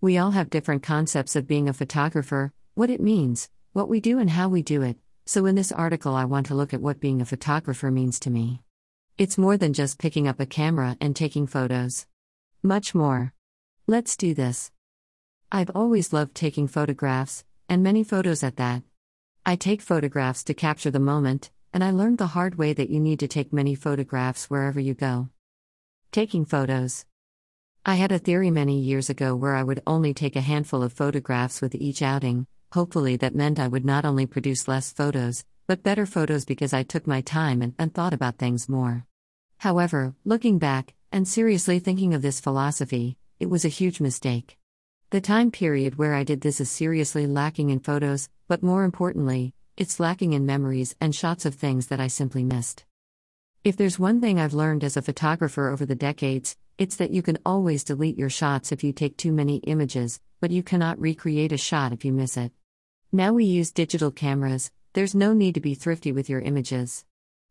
We all have different concepts of being a photographer, what it means, what we do, and how we do it. So, in this article, I want to look at what being a photographer means to me. It's more than just picking up a camera and taking photos. Much more. Let's do this. I've always loved taking photographs, and many photos at that. I take photographs to capture the moment, and I learned the hard way that you need to take many photographs wherever you go. Taking photos. I had a theory many years ago where I would only take a handful of photographs with each outing. Hopefully, that meant I would not only produce less photos, but better photos because I took my time and, and thought about things more. However, looking back, and seriously thinking of this philosophy, it was a huge mistake. The time period where I did this is seriously lacking in photos, but more importantly, it's lacking in memories and shots of things that I simply missed. If there's one thing I've learned as a photographer over the decades, it's that you can always delete your shots if you take too many images, but you cannot recreate a shot if you miss it. Now we use digital cameras, there's no need to be thrifty with your images.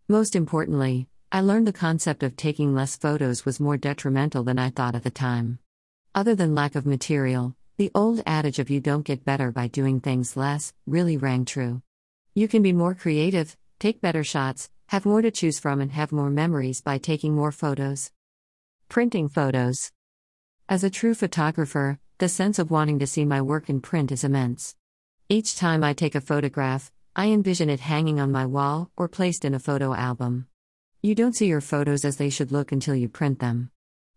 Most importantly, I learned the concept of taking less photos was more detrimental than I thought at the time. Other than lack of material, the old adage of you don't get better by doing things less really rang true. You can be more creative, take better shots, have more to choose from, and have more memories by taking more photos. Printing photos. As a true photographer, the sense of wanting to see my work in print is immense. Each time I take a photograph, I envision it hanging on my wall or placed in a photo album. You don't see your photos as they should look until you print them.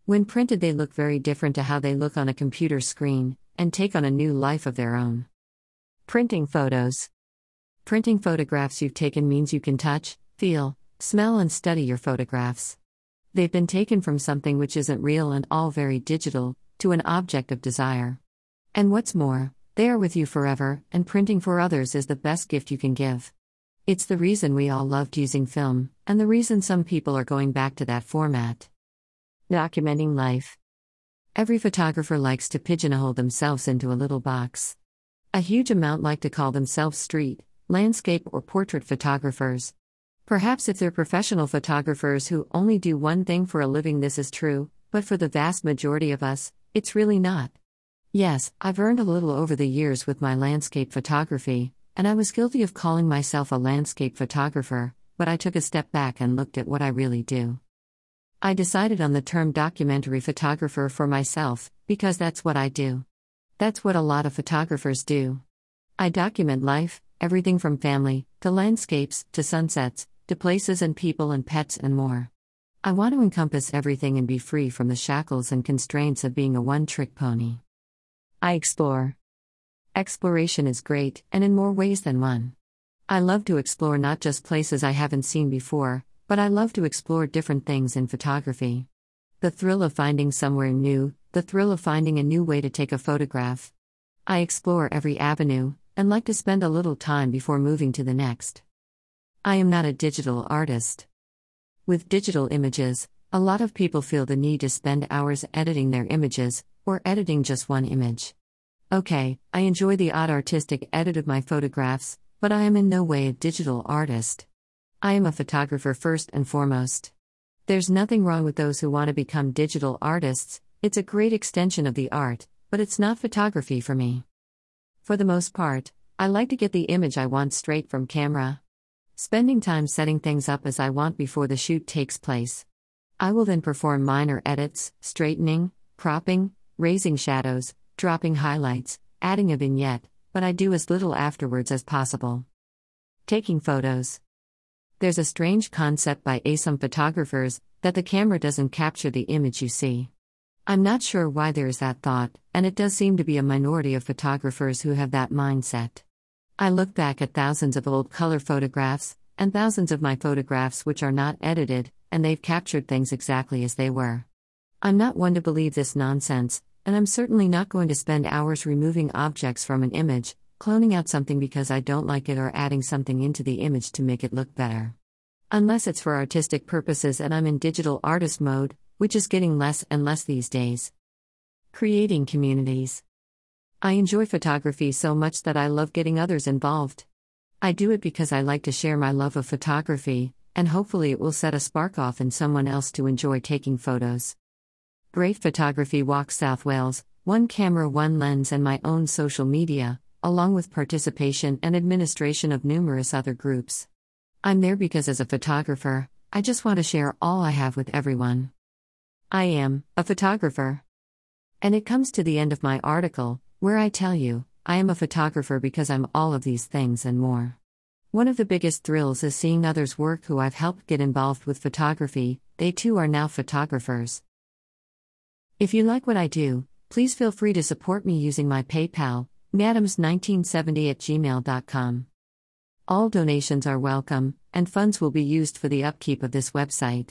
When printed, they look very different to how they look on a computer screen and take on a new life of their own. Printing photos. Printing photographs you've taken means you can touch, feel, smell, and study your photographs. They've been taken from something which isn't real and all very digital, to an object of desire. And what's more, they are with you forever, and printing for others is the best gift you can give. It's the reason we all loved using film, and the reason some people are going back to that format. Documenting life. Every photographer likes to pigeonhole themselves into a little box. A huge amount like to call themselves street, landscape, or portrait photographers. Perhaps if they're professional photographers who only do one thing for a living, this is true, but for the vast majority of us, it's really not. Yes, I've earned a little over the years with my landscape photography, and I was guilty of calling myself a landscape photographer, but I took a step back and looked at what I really do. I decided on the term documentary photographer for myself, because that's what I do. That's what a lot of photographers do. I document life, everything from family, to landscapes, to sunsets, to places and people and pets and more. I want to encompass everything and be free from the shackles and constraints of being a one trick pony. I explore. Exploration is great, and in more ways than one. I love to explore not just places I haven't seen before, but I love to explore different things in photography. The thrill of finding somewhere new, the thrill of finding a new way to take a photograph. I explore every avenue, and like to spend a little time before moving to the next. I am not a digital artist. With digital images, a lot of people feel the need to spend hours editing their images, or editing just one image. Okay, I enjoy the odd artistic edit of my photographs, but I am in no way a digital artist. I am a photographer first and foremost. There's nothing wrong with those who want to become digital artists, it's a great extension of the art, but it's not photography for me. For the most part, I like to get the image I want straight from camera spending time setting things up as I want before the shoot takes place. I will then perform minor edits, straightening, cropping, raising shadows, dropping highlights, adding a vignette, but I do as little afterwards as possible. Taking photos. There's a strange concept by some photographers that the camera doesn't capture the image you see. I'm not sure why there is that thought, and it does seem to be a minority of photographers who have that mindset. I look back at thousands of old color photographs, and thousands of my photographs which are not edited, and they've captured things exactly as they were. I'm not one to believe this nonsense, and I'm certainly not going to spend hours removing objects from an image, cloning out something because I don't like it, or adding something into the image to make it look better. Unless it's for artistic purposes and I'm in digital artist mode, which is getting less and less these days. Creating communities. I enjoy photography so much that I love getting others involved. I do it because I like to share my love of photography, and hopefully it will set a spark off in someone else to enjoy taking photos. Great Photography Walk South Wales, one camera, one lens, and my own social media, along with participation and administration of numerous other groups. I'm there because as a photographer, I just want to share all I have with everyone. I am a photographer. And it comes to the end of my article, where I tell you, I am a photographer because I'm all of these things and more. One of the biggest thrills is seeing others work who I've helped get involved with photography, they too are now photographers. If you like what I do, please feel free to support me using my PayPal, madams1970 at gmail.com. All donations are welcome, and funds will be used for the upkeep of this website.